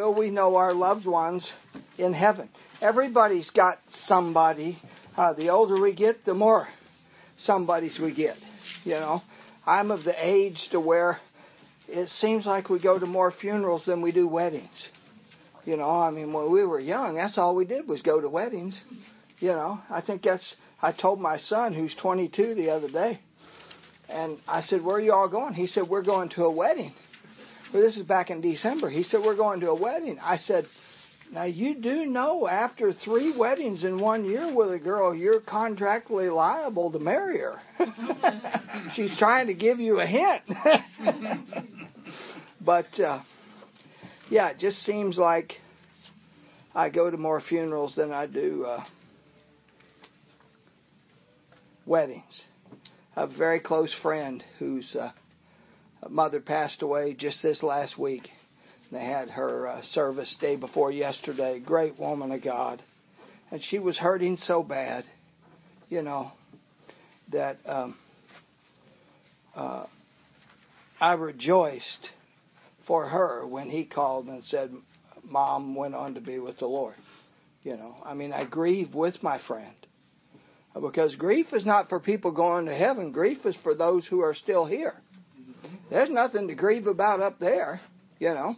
will we know our loved ones in heaven? Everybody's got somebody. Uh, the older we get, the more somebodies we get. You know, I'm of the age to where it seems like we go to more funerals than we do weddings. You know, I mean, when we were young, that's all we did was go to weddings. You know, I think that's. I told my son, who's 22, the other day, and I said, "Where are you all going?" He said, "We're going to a wedding." Well, this is back in December. He said, "We're going to a wedding." I said, "Now you do know after three weddings in one year with a girl, you're contractually liable to marry her." She's trying to give you a hint. but uh, yeah, it just seems like I go to more funerals than I do uh, weddings. A very close friend who's. uh, mother passed away just this last week. They had her uh, service day before yesterday. Great woman of God, and she was hurting so bad, you know, that um, uh, I rejoiced for her when he called and said, "Mom went on to be with the Lord." You know, I mean, I grieve with my friend because grief is not for people going to heaven. Grief is for those who are still here. There's nothing to grieve about up there, you know.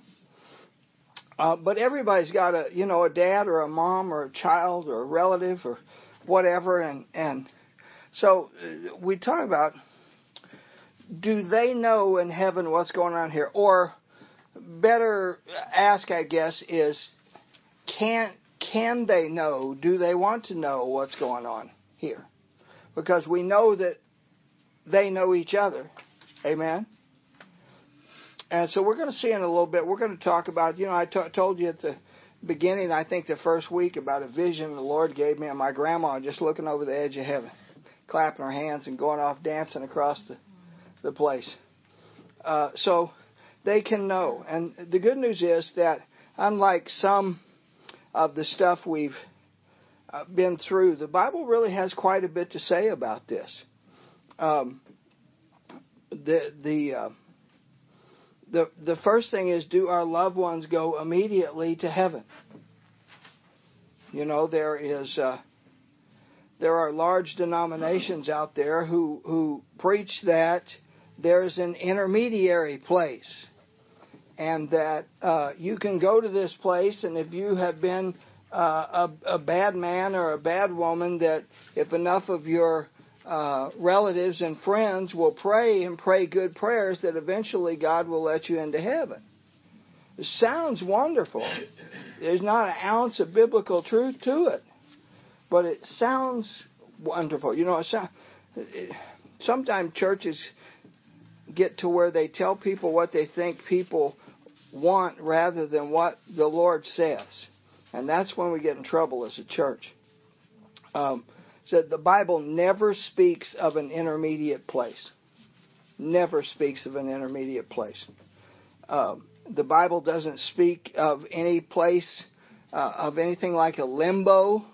Uh, but everybody's got a, you know, a dad or a mom or a child or a relative or whatever, and and so uh, we talk about do they know in heaven what's going on here, or better ask, I guess, is can can they know? Do they want to know what's going on here? Because we know that they know each other. Amen. And so we're going to see in a little bit. We're going to talk about. You know, I t- told you at the beginning. I think the first week about a vision the Lord gave me of my grandma just looking over the edge of heaven, clapping her hands and going off dancing across the the place. Uh, so they can know. And the good news is that unlike some of the stuff we've uh, been through, the Bible really has quite a bit to say about this. Um, the the uh, the the first thing is, do our loved ones go immediately to heaven? You know, there is uh, there are large denominations out there who who preach that there's an intermediary place and that uh, you can go to this place, and if you have been uh, a, a, bad man or a bad woman, that if enough of your uh, relatives and friends will pray and pray good prayers, that eventually God will let you into heaven. It sounds wonderful. There's not an ounce of biblical truth to it, but it sounds wonderful. You know, it sounds, sometimes churches get to where they tell people what they think people want rather than what the Lord says. And that's when we get in trouble as a church. Um, so the Bible never speaks of an intermediate place. Never speaks of an intermediate place. Um, the Bible doesn't speak of any place uh, of anything like a limbo.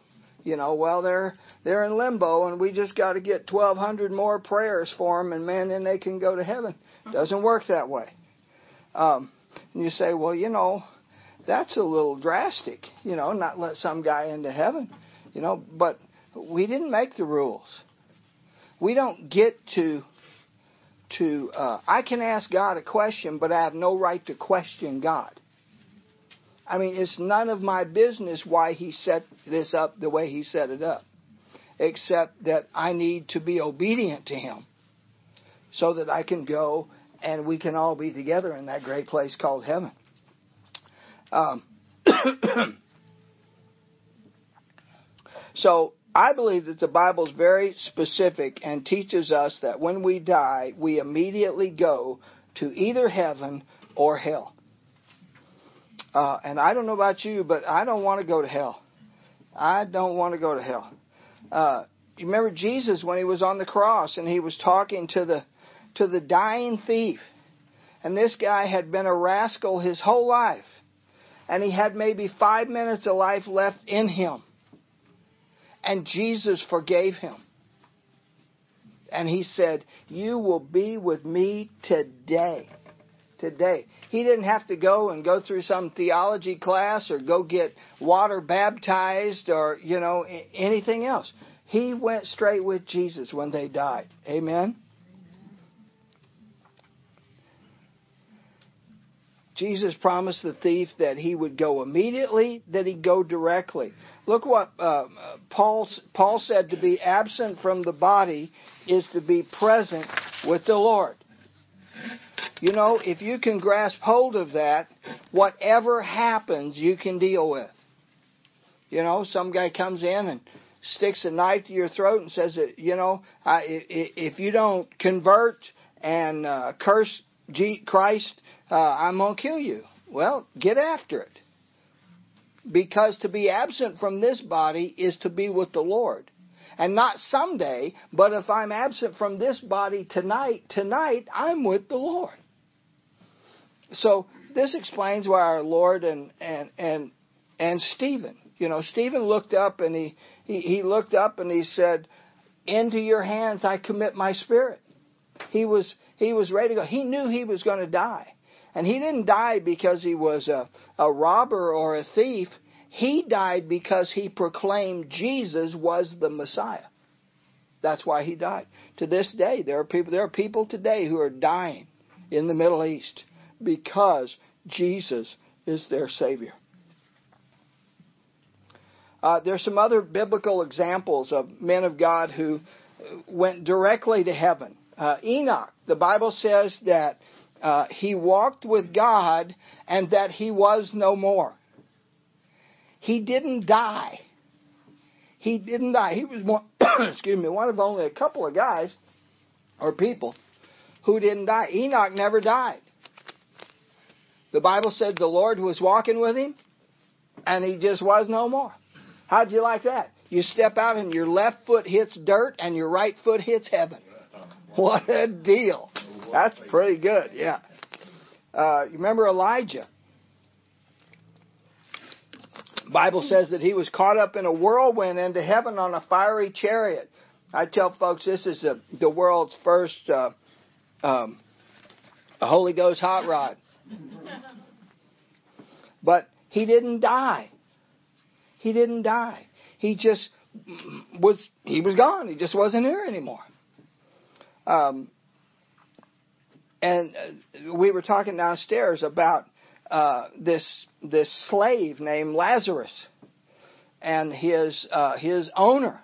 You know, well they're they're in limbo, and we just got to get 1,200 more prayers for them, and man, then they can go to heaven. Doesn't work that way. Um, and you say, well, you know, that's a little drastic, you know, not let some guy into heaven, you know, but we didn't make the rules. We don't get to to uh, I can ask God a question, but I have no right to question God. I mean, it's none of my business why he set this up the way he set it up, except that I need to be obedient to him so that I can go and we can all be together in that great place called heaven. Um, so I believe that the Bible is very specific and teaches us that when we die, we immediately go to either heaven or hell. Uh, and I don't know about you, but I don't want to go to hell. I don't want to go to hell. Uh, you remember Jesus when he was on the cross and he was talking to the to the dying thief. And this guy had been a rascal his whole life. And he had maybe five minutes of life left in him. And Jesus forgave him. And he said, You will be with me today. today. He didn't have to go and go through some theology class or go get water baptized or, you know, anything else. He went straight with Jesus when they died. Amen? Jesus promised the thief that he would go immediately, that he'd go directly. Look what uh, Paul, Paul said to be absent from the body is to be present with the Lord. You know, if you can grasp hold of that, whatever happens, you can deal with. You know, some guy comes in and sticks a knife to your throat and says, you know, I, if you don't convert and uh, curse Christ, uh, I'm going to kill you. Well, get after it. Because to be absent from this body is to be with the Lord. And not someday, but if I'm absent from this body tonight, tonight I'm with the Lord. So this explains why our Lord and and and and Stephen, you know, Stephen looked up and he he, he looked up and he said, "Into your hands I commit my spirit." He was he was ready to go. He knew he was going to die. And he didn't die because he was a, a robber or a thief. He died because he proclaimed Jesus was the Messiah. That's why he died. To this day, there are people there are people today who are dying in the Middle East because Jesus is their Savior. Uh, there's some other biblical examples of men of God who went directly to heaven. Uh, Enoch, the Bible says that uh, he walked with God and that he was no more. He didn't die. He didn't die. He was one, excuse me, one of only a couple of guys or people who didn't die. Enoch never died. The Bible said the Lord was walking with him and he just was no more. How'd you like that? You step out and your left foot hits dirt and your right foot hits heaven. What a deal. That's pretty good, yeah. Uh, you remember Elijah? Bible says that he was caught up in a whirlwind into heaven on a fiery chariot. I tell folks this is a, the world's first uh, um, Holy Ghost hot rod. But he didn't die. He didn't die. He just was he was gone. He just wasn't here anymore. Um, and uh, we were talking downstairs about uh, this this slave named Lazarus and his uh, his owner,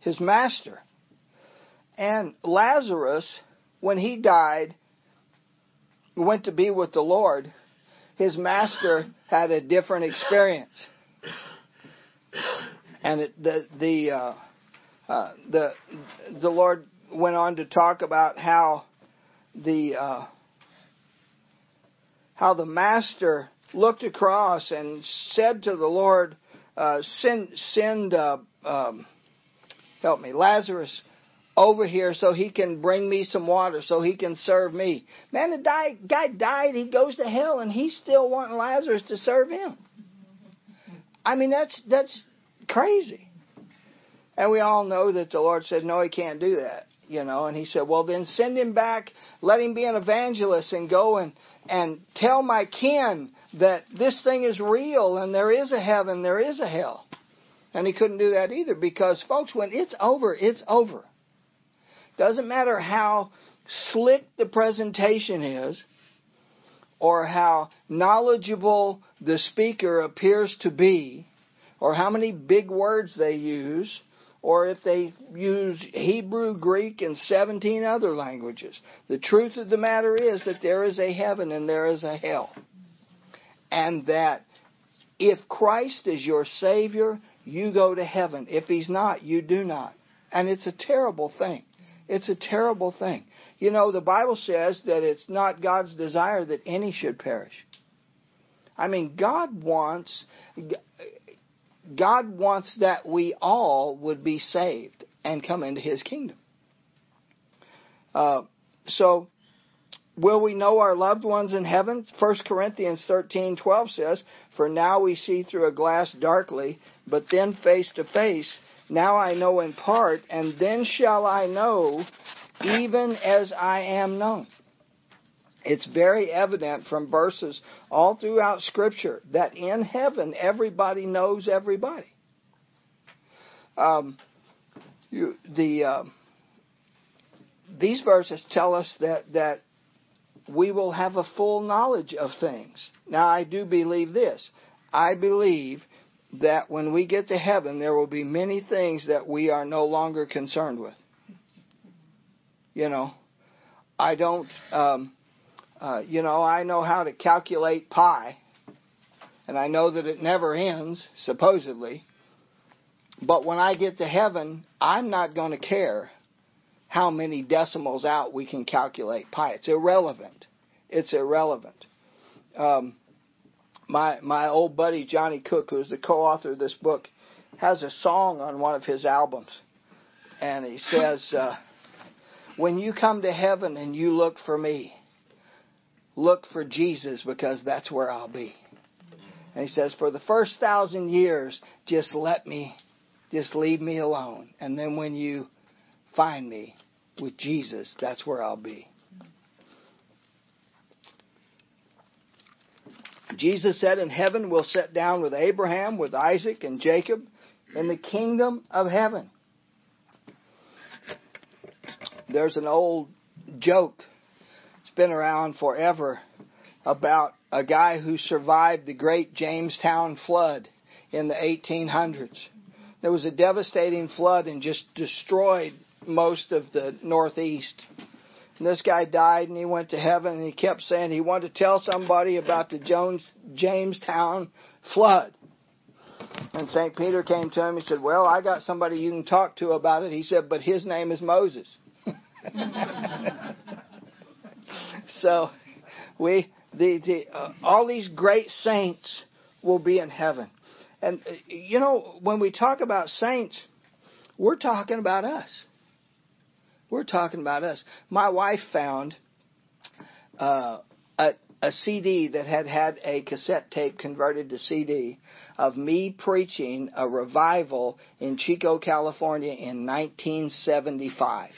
his master. And Lazarus, when he died, went to be with the Lord. His master had a different experience, and it, the the uh, uh, the the Lord went on to talk about how the uh, how the master looked across and said to the Lord, uh, "Send, send, uh, um, help me, Lazarus, over here so he can bring me some water, so he can serve me." Man, the guy, guy died. He goes to hell, and he's still wanting Lazarus to serve him. I mean, that's that's crazy. And we all know that the Lord said, "No, he can't do that." You know, and he said, well, then send him back, let him be an evangelist and go and, and tell my kin that this thing is real and there is a heaven, there is a hell. And he couldn't do that either because, folks, when it's over, it's over. Doesn't matter how slick the presentation is or how knowledgeable the speaker appears to be or how many big words they use or if they use Hebrew, Greek, and 17 other languages. The truth of the matter is that there is a heaven and there is a hell. And that if Christ is your Savior, you go to heaven. If He's not, you do not. And it's a terrible thing. It's a terrible thing. You know, the Bible says that it's not God's desire that any should perish. I mean, God wants, God wants that we all would be saved and come into His kingdom. Uh, so, will we know our loved ones in heaven? 1 Corinthians 13:12 says, "For now we see through a glass darkly, but then face to face. Now I know in part, and then shall I know, even as I am known." It's very evident from verses all throughout Scripture that in heaven everybody knows everybody. Um, you, the uh, these verses tell us that that we will have a full knowledge of things. Now, I do believe this. I believe that when we get to heaven, there will be many things that we are no longer concerned with. You know, I don't. Um, uh, you know, I know how to calculate pi, and I know that it never ends, supposedly. But when I get to heaven, I'm not going to care how many decimals out we can calculate pi. It's irrelevant. It's irrelevant. Um, my my old buddy Johnny Cook, who's the co-author of this book, has a song on one of his albums, and he says, uh, "When you come to heaven and you look for me, look for Jesus because that's where I'll be." And he says, "For the first thousand years, just let me, just leave me alone, and then when you find me with Jesus, that's where I'll be." Jesus said, In heaven we'll sit down with Abraham, with Isaac, and Jacob in the kingdom of heaven. There's an old joke, been around forever, about a guy who survived the great Jamestown flood in the 1800s. There was a devastating flood and just destroyed most of the Northeast. And this guy died and he went to heaven and he kept saying he wanted to tell somebody about the Jones Jamestown flood. And St. Peter came to him. He said, Well, I got somebody you can talk to about it. He said, But his name is Moses. so, we, the, the, uh, all these great saints will be in heaven. And, uh, you know, when we talk about saints, we're talking about us. We're talking about us. My wife found uh, a, a CD that had had a cassette tape converted to CD of me preaching a revival in Chico, California in 1975.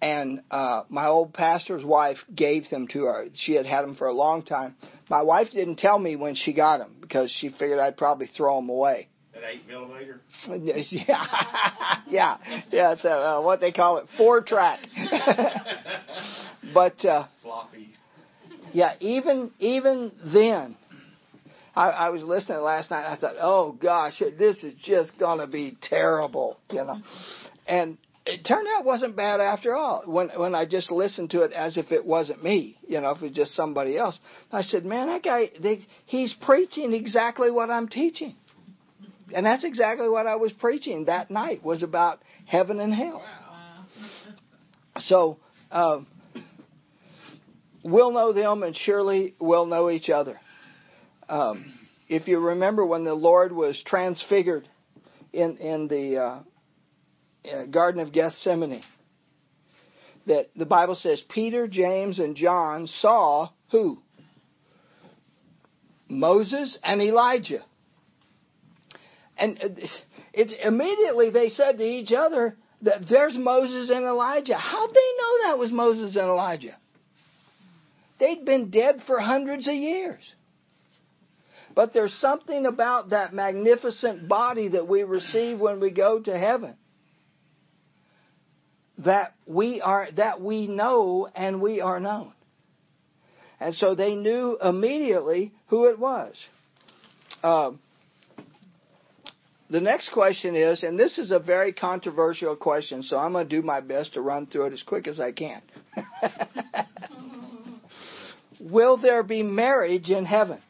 And uh, my old pastor's wife gave them to her. She had had them for a long time. My wife didn't tell me when she got them because she figured I'd probably throw them away. An eight millimeter. Yeah, yeah, yeah. It's a, uh, what they call it, four track. but uh, floppy. Yeah, even even then, I, I was listening last night. I thought, oh gosh, this is just gonna be terrible, you know. And it turned out wasn't bad after all. When when I just listened to it as if it wasn't me, you know, if it was just somebody else. I said, man, that guy, they, he's preaching exactly what I'm teaching. And that's exactly what I was preaching that night was about heaven and hell. So um, we'll know them, and surely we'll know each other. Um, if you remember when the Lord was transfigured in in the uh Garden of Gethsemane, that the Bible says Peter, James, and John saw who? Moses and Elijah. And uh, it, immediately they said to each other that there's Moses and Elijah. How'd they know that was Moses and Elijah? They'd been dead for hundreds of years. But there's something about that magnificent body that we receive when we go to heaven that we are that we know and we are known. And so they knew immediately who it was. Um, the next question is, and this is a very controversial question, so I'm going to do my best to run through it as quick as I can. Will there be marriage in heaven?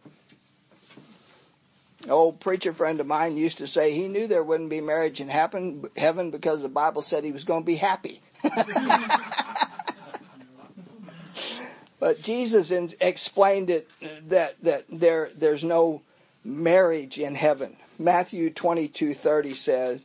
Old preacher friend of mine used to say he knew there wouldn't be marriage in heaven, heaven because the Bible said he was going to be happy. but Jesus explained it that that there there's no marriage in heaven. Matthew 22:30 says,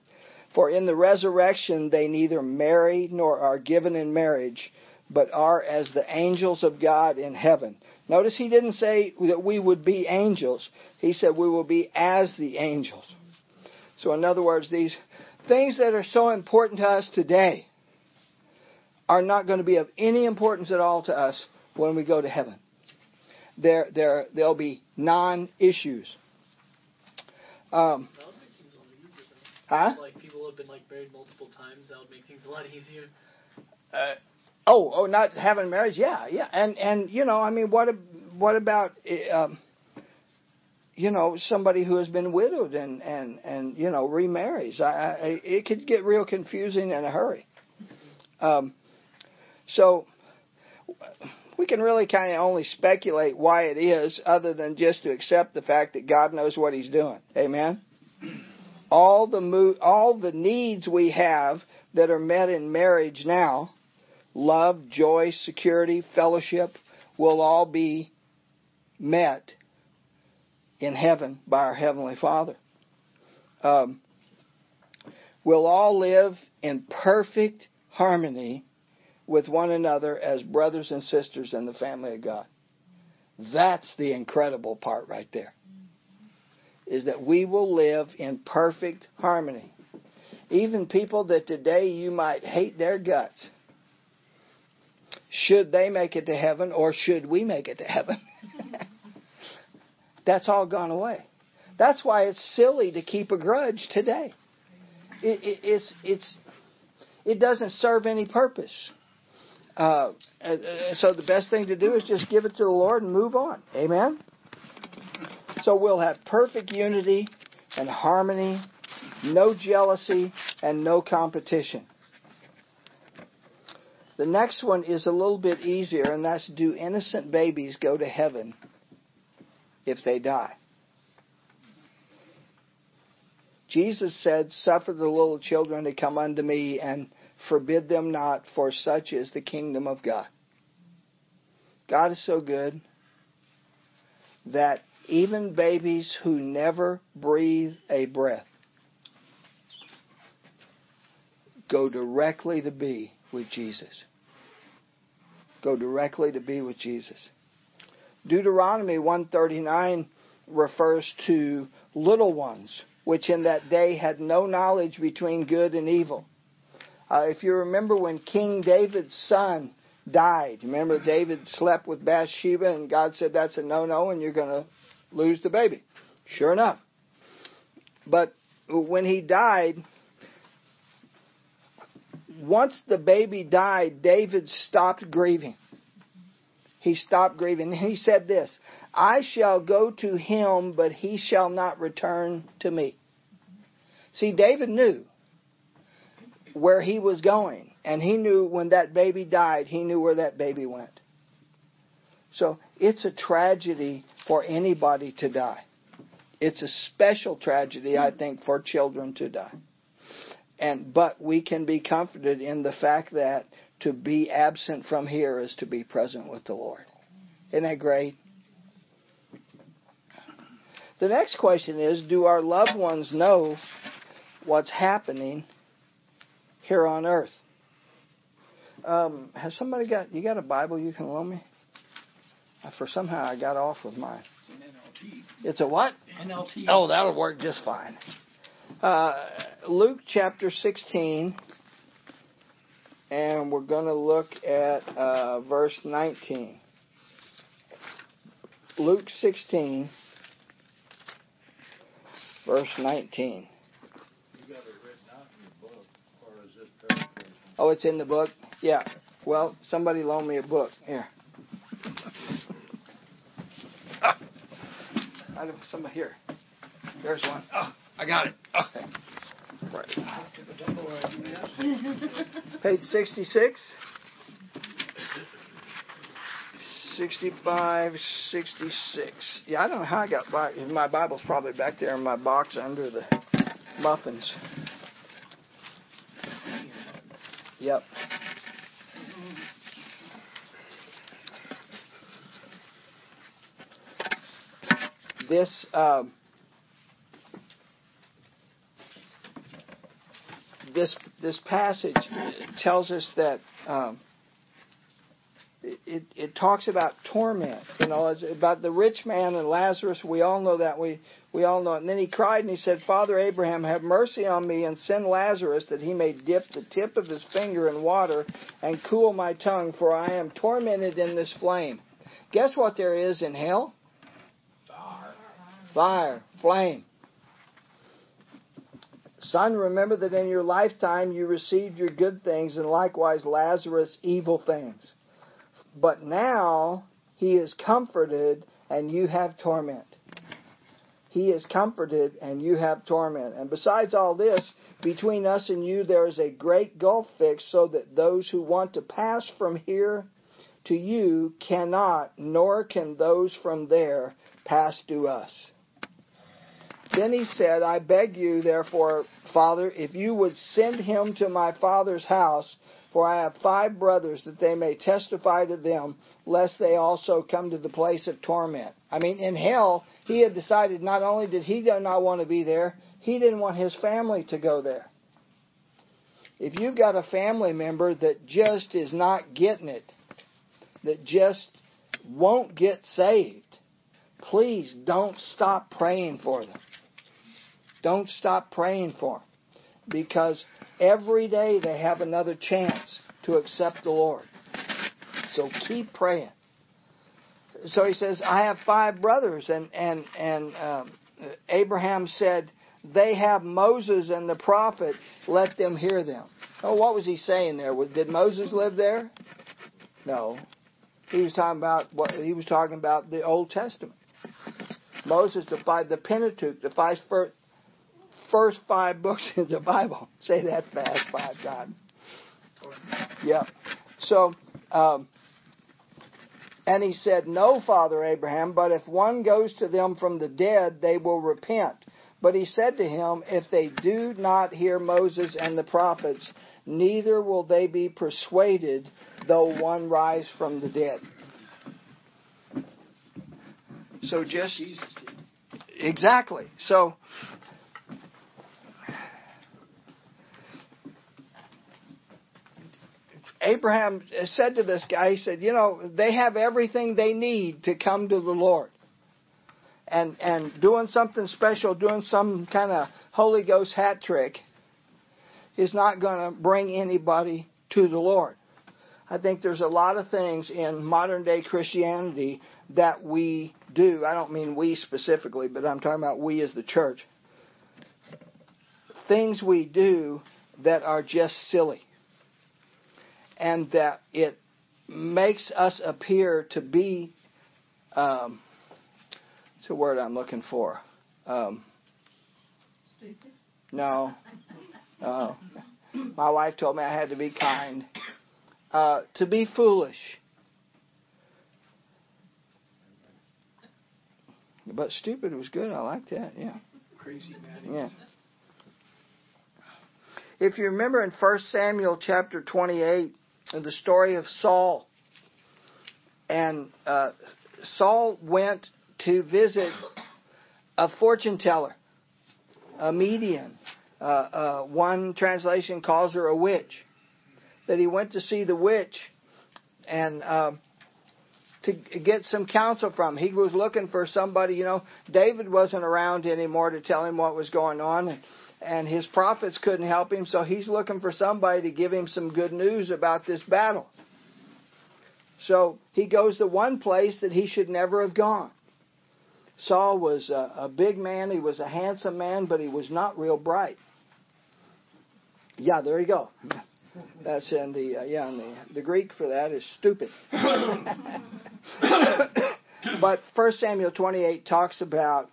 "For in the resurrection they neither marry nor are given in marriage, but are as the angels of God in heaven." Notice he didn't say that we would be angels. He said we will be as the angels. So in other words, these things that are so important to us today are not going to be of any importance at all to us when we go to heaven. There, there, there'll be non-issues. Um, That would make things a lot easier. huh? Like people have been like married multiple times. That would make things a lot easier. Uh, oh, oh, not having marriage. Yeah, yeah, and and you know, I mean, what what about um, you know somebody who has been widowed and and and you know remarries? I, I it could get real confusing in a hurry. Um, so we can really kind of only speculate why it is, other than just to accept the fact that God knows what He's doing. Amen. All the mo- all the needs we have that are met in marriage now love, joy, security, fellowship will all be met in heaven by our Heavenly Father. Um, we'll all live in perfect harmony with one another as brothers and sisters in the family of God. That's the incredible part right there. Is that we will live in perfect harmony. Even people that today you might hate their guts should they make it to heaven or should we make it to heaven? That's all gone away. That's why it's silly to keep a grudge today. It, it, it's it's it doesn't serve any purpose. Uh, so the best thing to do is just give it to the Lord and move on. Amen. So we'll have perfect unity and harmony, no jealousy, and no competition. The next one is a little bit easier, and that's do innocent babies go to heaven if they die? Jesus said, Suffer the little children to come unto me, and forbid them not, for such is the kingdom of God. God is so good that even babies who never breathe a breath go directly to be with Jesus go directly to be with Jesus. Deuteronomy 139 refers to little ones, which in that day had no knowledge between good and evil. Uh, if you remember when King David's son died, remember David slept with Bathsheba and God said that's a no-no and you're going to lose the baby. Sure enough. But when he died, once the baby died, David stopped grieving. He stopped grieving. He said this I shall go to him, but he shall not return to me. See, David knew where he was going, and he knew when that baby died, he knew where that baby went. So it's a tragedy for anybody to die. It's a special tragedy, I think, for children to die. And but we can be comforted in the fact that to be absent from here is to be present with the Lord. Isn't that great? The next question is Do our loved ones know what's happening here on earth? Um, has somebody got you got a Bible you can loan me? For somehow I got off with mine. It's an NLT. It's a what? NLT. Oh, that'll work just fine. Uh, Luke chapter 16, and we're going to look at uh, verse 19. Luke 16, verse 19. It written out in your book, or is this paraphrasing? Oh, it's in the book? Yeah. Well, somebody loan me a book. Here. I don't, somebody here. There's one. Oh, I got it. Okay. Right. To the double R, Page 66. 65, 66. Yeah, I don't know how I got by. My Bible's probably back there in my box under the muffins. Yep. This um, this this passage tells us that um, it, it talks about torment. You know, it's about the rich man and Lazarus. We all know that. We we all know it. And then he cried and he said, Father Abraham, have mercy on me and send Lazarus that he may dip the tip of his finger in water and cool my tongue, for I am tormented in this flame. Guess what there is in hell? Fire. Fire, flame. Son, remember that in your lifetime you received your good things, and likewise Lazarus evil things. But now he is comforted, and you have torment. He is comforted, and you have torment. And besides all this, between us and you there is a great gulf fixed, so that those who want to pass from here to you cannot, nor can those from there pass to us. Then he said, I beg you, therefore, Father, if you would send him to my father's house, for I have five brothers, that they may testify to them, lest they also come to the place of torment. I mean, in hell, he had decided not only did he not want to be there, he didn't want his family to go there. If you've got a family member that just is not getting it, that just won't get saved, please don't stop praying for them. Don't stop praying for them. Because every day they have another chance to accept the Lord. So keep praying. So he says, I have five brothers, and and and um, Abraham said, they have Moses and the prophet. Let them hear them. Oh, what was he saying there? Did Moses live there? No. He was talking about what he was talking about the Old Testament. Moses, the the Pentateuch, the five first, five books in the Bible. Say that fast five times. Yeah. So, um, and he said, No, Father Abraham, but if one goes to them from the dead, they will repent. But he said to him, If they do not hear Moses and the prophets, neither will they be persuaded, though one rise from the dead. So just exactly. So Abraham said to this guy, he said, you know, they have everything they need to come to the Lord. And and doing something special, doing some kind of Holy Ghost hat trick is not going to bring anybody to the Lord. I think there's a lot of things in modern day Christianity that we do. I don't mean we specifically, but I'm talking about we as the church. Things we do that are just silly and that it makes us appear to be um, it's a word I'm looking for. Um, no. No. My wife told me I had to be kind. Uh, to be foolish. But stupid was good. I like that. Yeah. Crazy mad. Yeah. If you remember in 1 Samuel chapter 28, the story of Saul. And uh, Saul went to visit a fortune teller, a medium. Uh, uh, one translation calls her a witch. That he went to see the witch and uh, to get some counsel from. He was looking for somebody, you know, David wasn't around anymore to tell him what was going on. And and his prophets couldn't help him, so he's looking for somebody to give him some good news about this battle. So he goes to one place that he should never have gone. Saul was a, a big man, he was a handsome man, but he was not real bright. Yeah, there you go. That's in the uh, yeah, in the the Greek for that is stupid. but First Samuel 28 talks about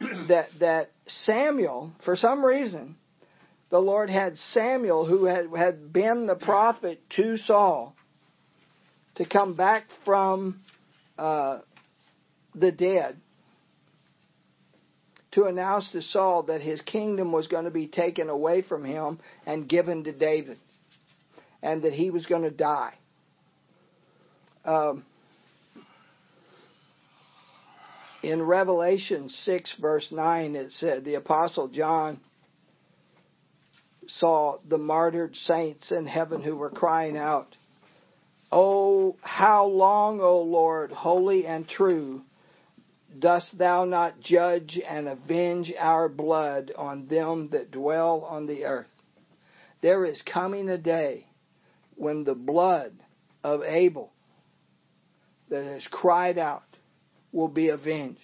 that that Samuel, for some reason, the Lord had Samuel, who had, had been the prophet to Saul, to come back from uh, the dead to announce to Saul that his kingdom was going to be taken away from him and given to David, and that he was going to die. Um, in Revelation 6, verse 9, it said the Apostle John saw the martyred saints in heaven who were crying out, Oh, how long, O Lord, holy and true, dost thou not judge and avenge our blood on them that dwell on the earth? There is coming a day when the blood of Abel that has cried out will be avenged.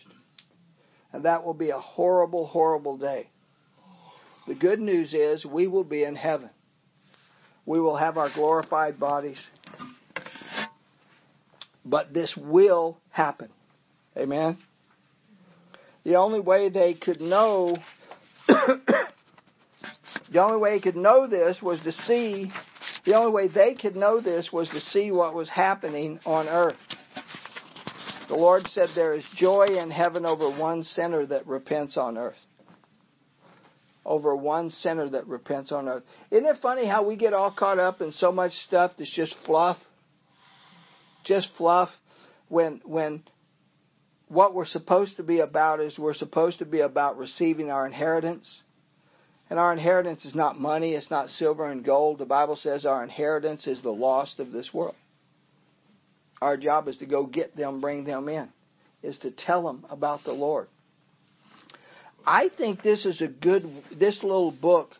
And that will be a horrible, horrible day. The good news is we will be in heaven. We will have our glorified bodies. But this will happen. Amen. The only way they could know the only way they could know this was to see the only way they could know this was to see what was happening on earth. The Lord said there is joy in heaven over one sinner that repents on earth. Over one sinner that repents on earth. Isn't it funny how we get all caught up in so much stuff that's just fluff? Just fluff when when what we're supposed to be about is we're supposed to be about receiving our inheritance. And our inheritance is not money, it's not silver and gold. The Bible says our inheritance is the lost of this world. Our job is to go get them, bring them in, is to tell them about the Lord. I think this is a good, this little book,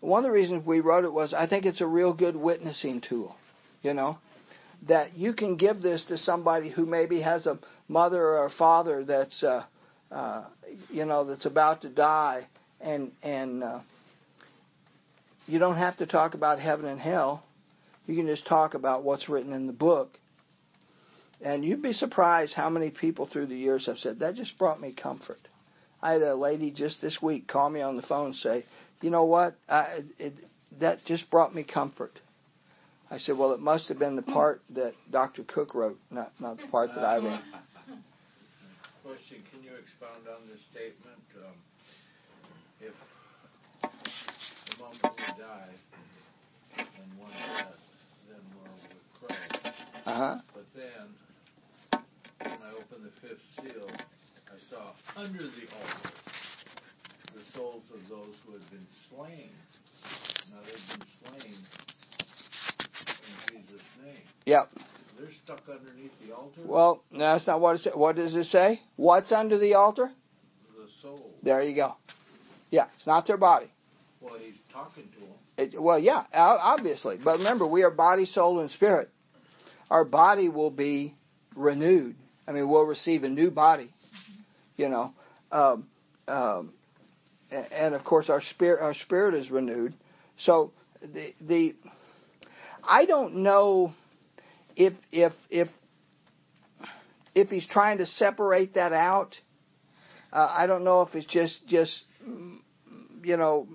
one of the reasons we wrote it was I think it's a real good witnessing tool, you know, that you can give this to somebody who maybe has a mother or a father that's, uh, uh, you know, that's about to die and, and, uh, you don't have to talk about heaven and hell. You can just talk about what's written in the book. And you'd be surprised how many people through the years have said, That just brought me comfort. I had a lady just this week call me on the phone and say, You know what? I, it, that just brought me comfort. I said, Well, it must have been the part that Dr. Cook wrote, not, not the part that I wrote. Question Can you expound on this statement? Um, if the moment we die and one death, then we're with Christ. Uh huh. But then, I opened the fifth seal, I saw under the altar the souls of those who had been slain. Now they've been slain in Jesus' name. Yep. They're stuck underneath the altar. Well, no, that's not what it says. What does it say? What's under the altar? the soul. There you go. Yeah, it's not their body. Well, he's talking to them. It, well, yeah, obviously. But remember, we are body, soul, and spirit. Our body will be renewed. I mean, we'll receive a new body. You know, um, um, and of course, our spirit, our spirit is renewed. So the the I don't know if if if if he's trying to separate that out. Uh, I don't know if it's just just mm, you know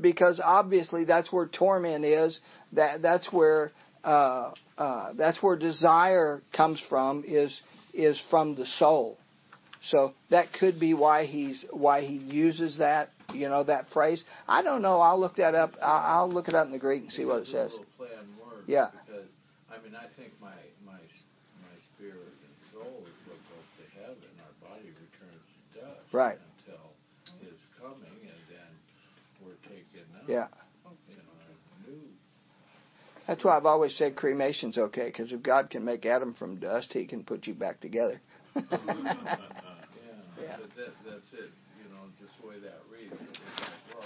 because obviously that's where torment is. That that's where uh, uh, that's where desire comes from. Is is from the soul. So that could be why he's why he uses that you know that phrase. I don't know. I'll look that up. I'll, I'll look it up in the Greek and see what it says. little play on words. Yeah. Because I mean, I think my my my spirit and soul is what goes to heaven. Our body returns to dust. Right. Until His coming, and then we're taken up. Yeah. You know, new. That's why I've always said cremation's okay because if God can make Adam from dust, He can put you back together. Yeah. Yeah. But that that's it. You know, just the way that reads. It's like, well,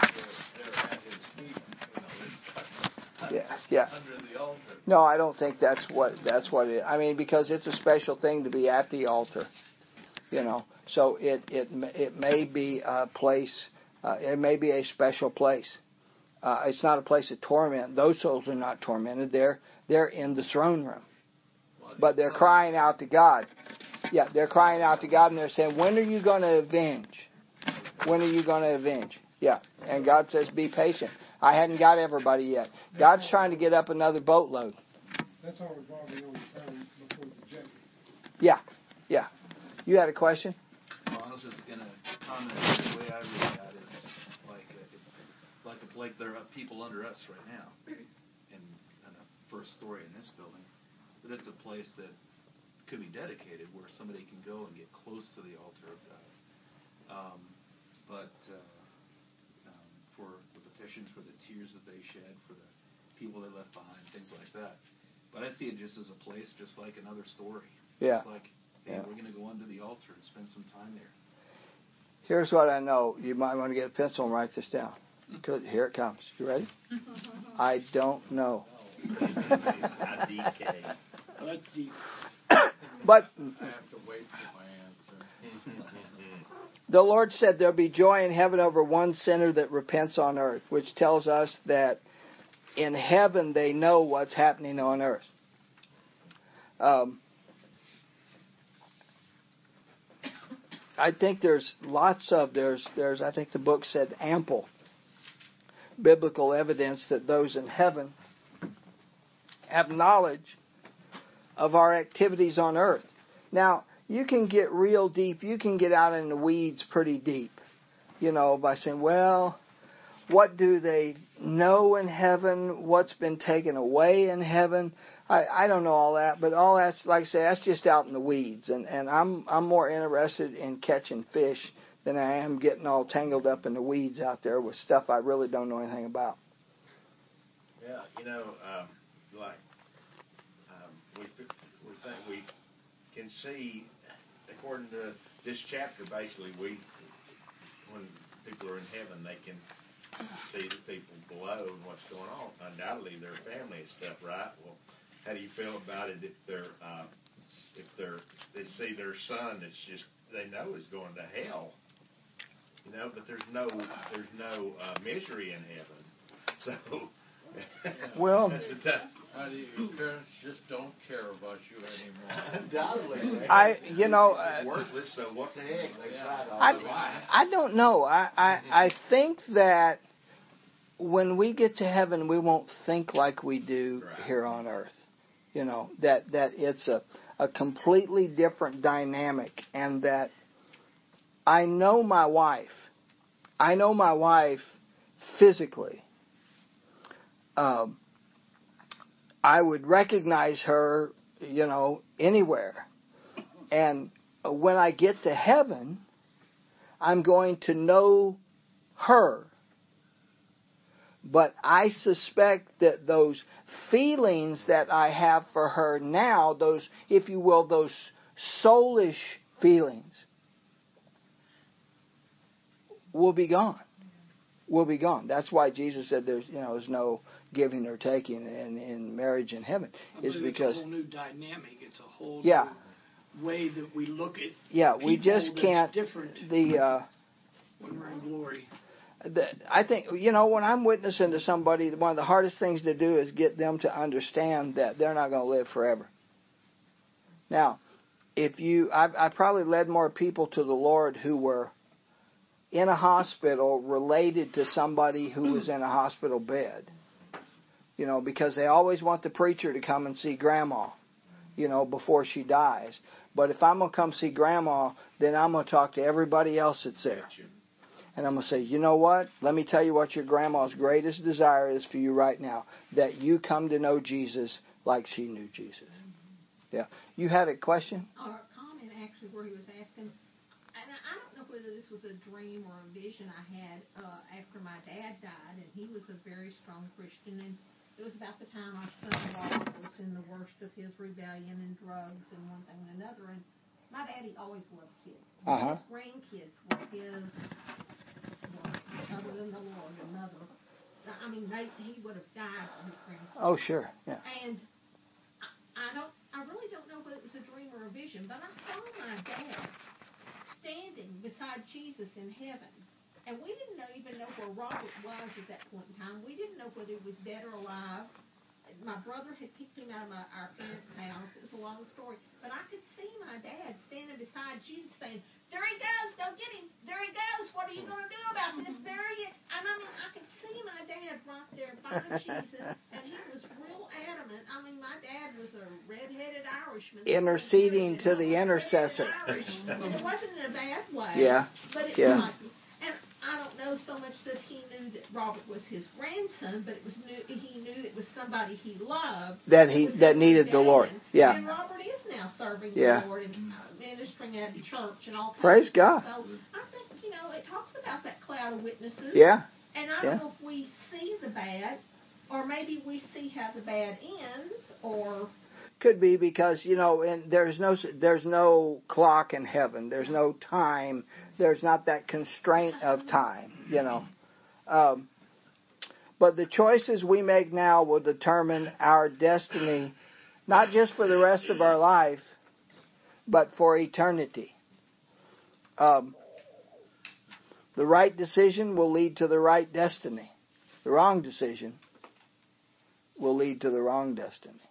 they're, they're at His feet. You know, they're yeah, yeah. under the altar. No, I don't think that's what that's what it. I mean, because it's a special thing to be at the altar, you know. So it it it may be a place. Uh, it may be a special place. Uh, it's not a place of torment. Those souls are not tormented. They're they're in the throne room, but they're crying out to God. Yeah, they're crying out to God and they're saying, "When are you going to avenge? When are you going to avenge?" Yeah, and God says, "Be patient. I hadn't got everybody yet. God's trying to get up another boatload." That's all revolving on the time before the judgment. Yeah, yeah. You had a question? Well, I was just gonna comment. The way I read that is like a, like there are people under us right now, in, in a first story in this building, but it's a place that could be dedicated where somebody can go and get close to the altar of God. Um, but uh, um, for the petitions, for the tears that they shed, for the people they left behind, things like that. But I see it just as a place, just like another story. Yeah. It's like, hey, Yeah. we're going to go under the altar and spend some time there. Here's what I know. You might want to get a pencil and write this down. Good. Here it comes. You ready? I don't know. IDK. That's deep. But I have to wait for my answer. the Lord said there'll be joy in heaven over one sinner that repents on earth, which tells us that in heaven they know what's happening on earth. Um, I think there's lots of there's there's I think the book said ample biblical evidence that those in heaven have knowledge of our activities on earth. Now, you can get real deep, you can get out in the weeds pretty deep, you know, by saying, well, what do they know in heaven? What's been taken away in heaven? I, I don't know all that, but all that's like I say, that's just out in the weeds, and and I'm I'm more interested in catching fish than I am getting all tangled up in the weeds out there with stuff I really don't know anything about. Yeah, you know, um, like um, we we think we can see, according to this chapter, basically we when people are in heaven, they can see the people below and what's going on. Undoubtedly, their family and stuff, right? Well, how do you feel about it if they're uh, if they're they see their son that's just they know is going to hell? You know, but there's no there's no uh, misery in heaven. So, Well- that's a tough. How your parents just don't care about you anymore? Undoubtedly. I, you know, It's uh, worthless. So what the heck? They tried I, the. I don't know. I, I I think that when we get to heaven, we won't think like we do Right. here on earth. You know that that it's a a completely different dynamic, and that I know my wife. I know my wife physically. Um, I would recognize her, you know, anywhere. And when I get to heaven, I'm going to know her. But I suspect that those feelings that I have for her now, those, if you will, those soulish feelings, will be gone. Will be gone. That's why Jesus said there's, you know, there's no giving or taking in, in marriage in heaven. Is because it's a whole new dynamic. It's a whole Yeah. new way that we look at yeah, we just can't. different The uh, when we're in glory. that I think you know when I'm witnessing to somebody, one of the hardest things to do is get them to understand that they're not going to live forever. Now, if you, I, I probably led more people to the Lord who were in a hospital related to somebody who was in a hospital bed. You know, because they always want the preacher to come and see grandma, you know, before she dies. But if I'm going to come see grandma, then I'm going to talk to everybody else that's there. And I'm going to say, you know what? Let me tell you what your grandma's greatest desire is for you right now that you come to know Jesus like she knew Jesus. Yeah. You had a question? or a comment actually where he was asking, and I, don't know whether this was a dream or a vision I had uh, after my dad died, and he was a very strong Christian, and it was about the time our son-in-law was in the worst of his rebellion and drugs and one thing and another, and my daddy always loved kids. Uh-huh. His grandkids were his, well, other than the Lord, another. I mean, they, he would have died for his grandkids. Oh, sure. Yeah. And I, I don't, I really don't know whether it was a dream or a vision, but I saw my dad standing beside Jesus in heaven. And we didn't know, even know where Robert was at that point in time. We didn't know whether he was dead or alive. My brother had kicked him out of my, our parents' house. It was a long story. But I could see my dad standing beside Jesus saying, There he goes, go get him. There he goes. What are you going to do about this? There he is. And I mean, I could see my dad right there by Jesus. And he was real adamant. I mean, my dad was a red-headed Irishman. Interceding to the intercessor. Irish. It wasn't in a bad way. Yeah. But it Yeah. was. And I don't know so much that he knew that Robert was his grandson, but it was knew he knew it was somebody he loved. That he that needed the. Lord. Yeah. And Robert is now serving Yeah. the Lord and uh, ministering at the church and all. Praise God. So I think you know it talks about that cloud of witnesses. Yeah. And I don't know if we see the bad, or maybe we see how the bad ends, or Could be because you know, and there's no there's no clock in heaven. There's no time. There's not that constraint of time. You know, um, but the choices we make now will determine our destiny, not just for the rest of our life, but for eternity. Um, the right decision will lead to the right destiny. The wrong decision will lead to the wrong destiny.